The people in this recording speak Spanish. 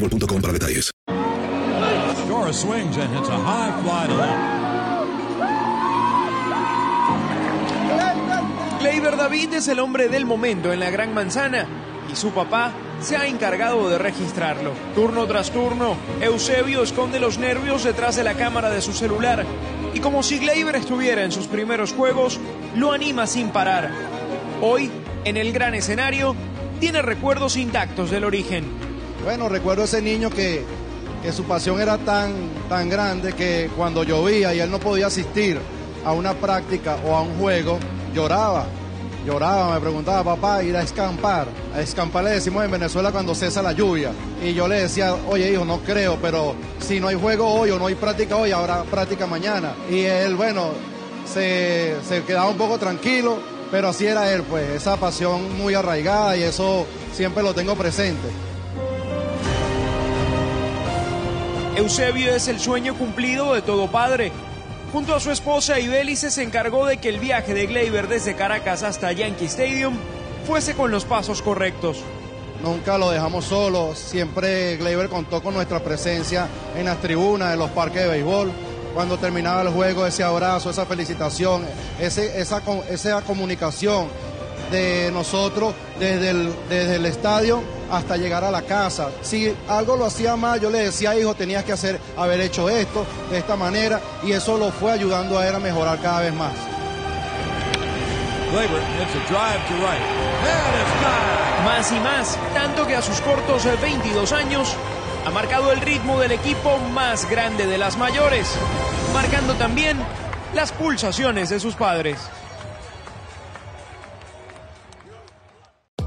boostmobile.com para detalles. Dora swings and hits a high fly to left. Gleyber David es el hombre del momento en la Gran Manzana y su papá se ha encargado de registrarlo. Turno tras turno, Eusebio esconde los nervios detrás de la cámara de su celular y como si Gleyber estuviera en sus primeros juegos, lo anima sin parar. Hoy, en el gran escenario, tiene recuerdos intactos del origen. Bueno, recuerdo ese niño que, que su pasión era tan, tan grande que cuando llovía y él no podía asistir a una práctica o a un juego, lloraba. Lloraba, me preguntaba, papá, ir a escampar. A escampar le decimos en Venezuela cuando cesa la lluvia. Y yo le decía, oye hijo, no creo, pero si no hay juego hoy o no hay práctica hoy, habrá práctica mañana. Y él, bueno, se, se quedaba un poco tranquilo, pero así era él, pues, esa pasión muy arraigada y eso siempre lo tengo presente. Eusebio es el sueño cumplido de todo padre. Junto a su esposa Ibelice se encargó de que el viaje de Gleyber desde Caracas hasta Yankee Stadium fuese con los pasos correctos. Nunca lo dejamos solo, siempre Gleyber contó con nuestra presencia en las tribunas, en los parques de béisbol. Cuando terminaba el juego, ese abrazo, esa felicitación, esa comunicación de nosotros desde el, desde el estadio hasta llegar a la casa. Si algo lo hacía mal, yo le decía, hijo, tenías que hacer, haber hecho esto de esta manera, y eso lo fue ayudando a él a mejorar cada vez más. Más y más, tanto que a sus cortos 22 años ha marcado el ritmo del equipo más grande de las mayores, marcando también las pulsaciones de sus padres.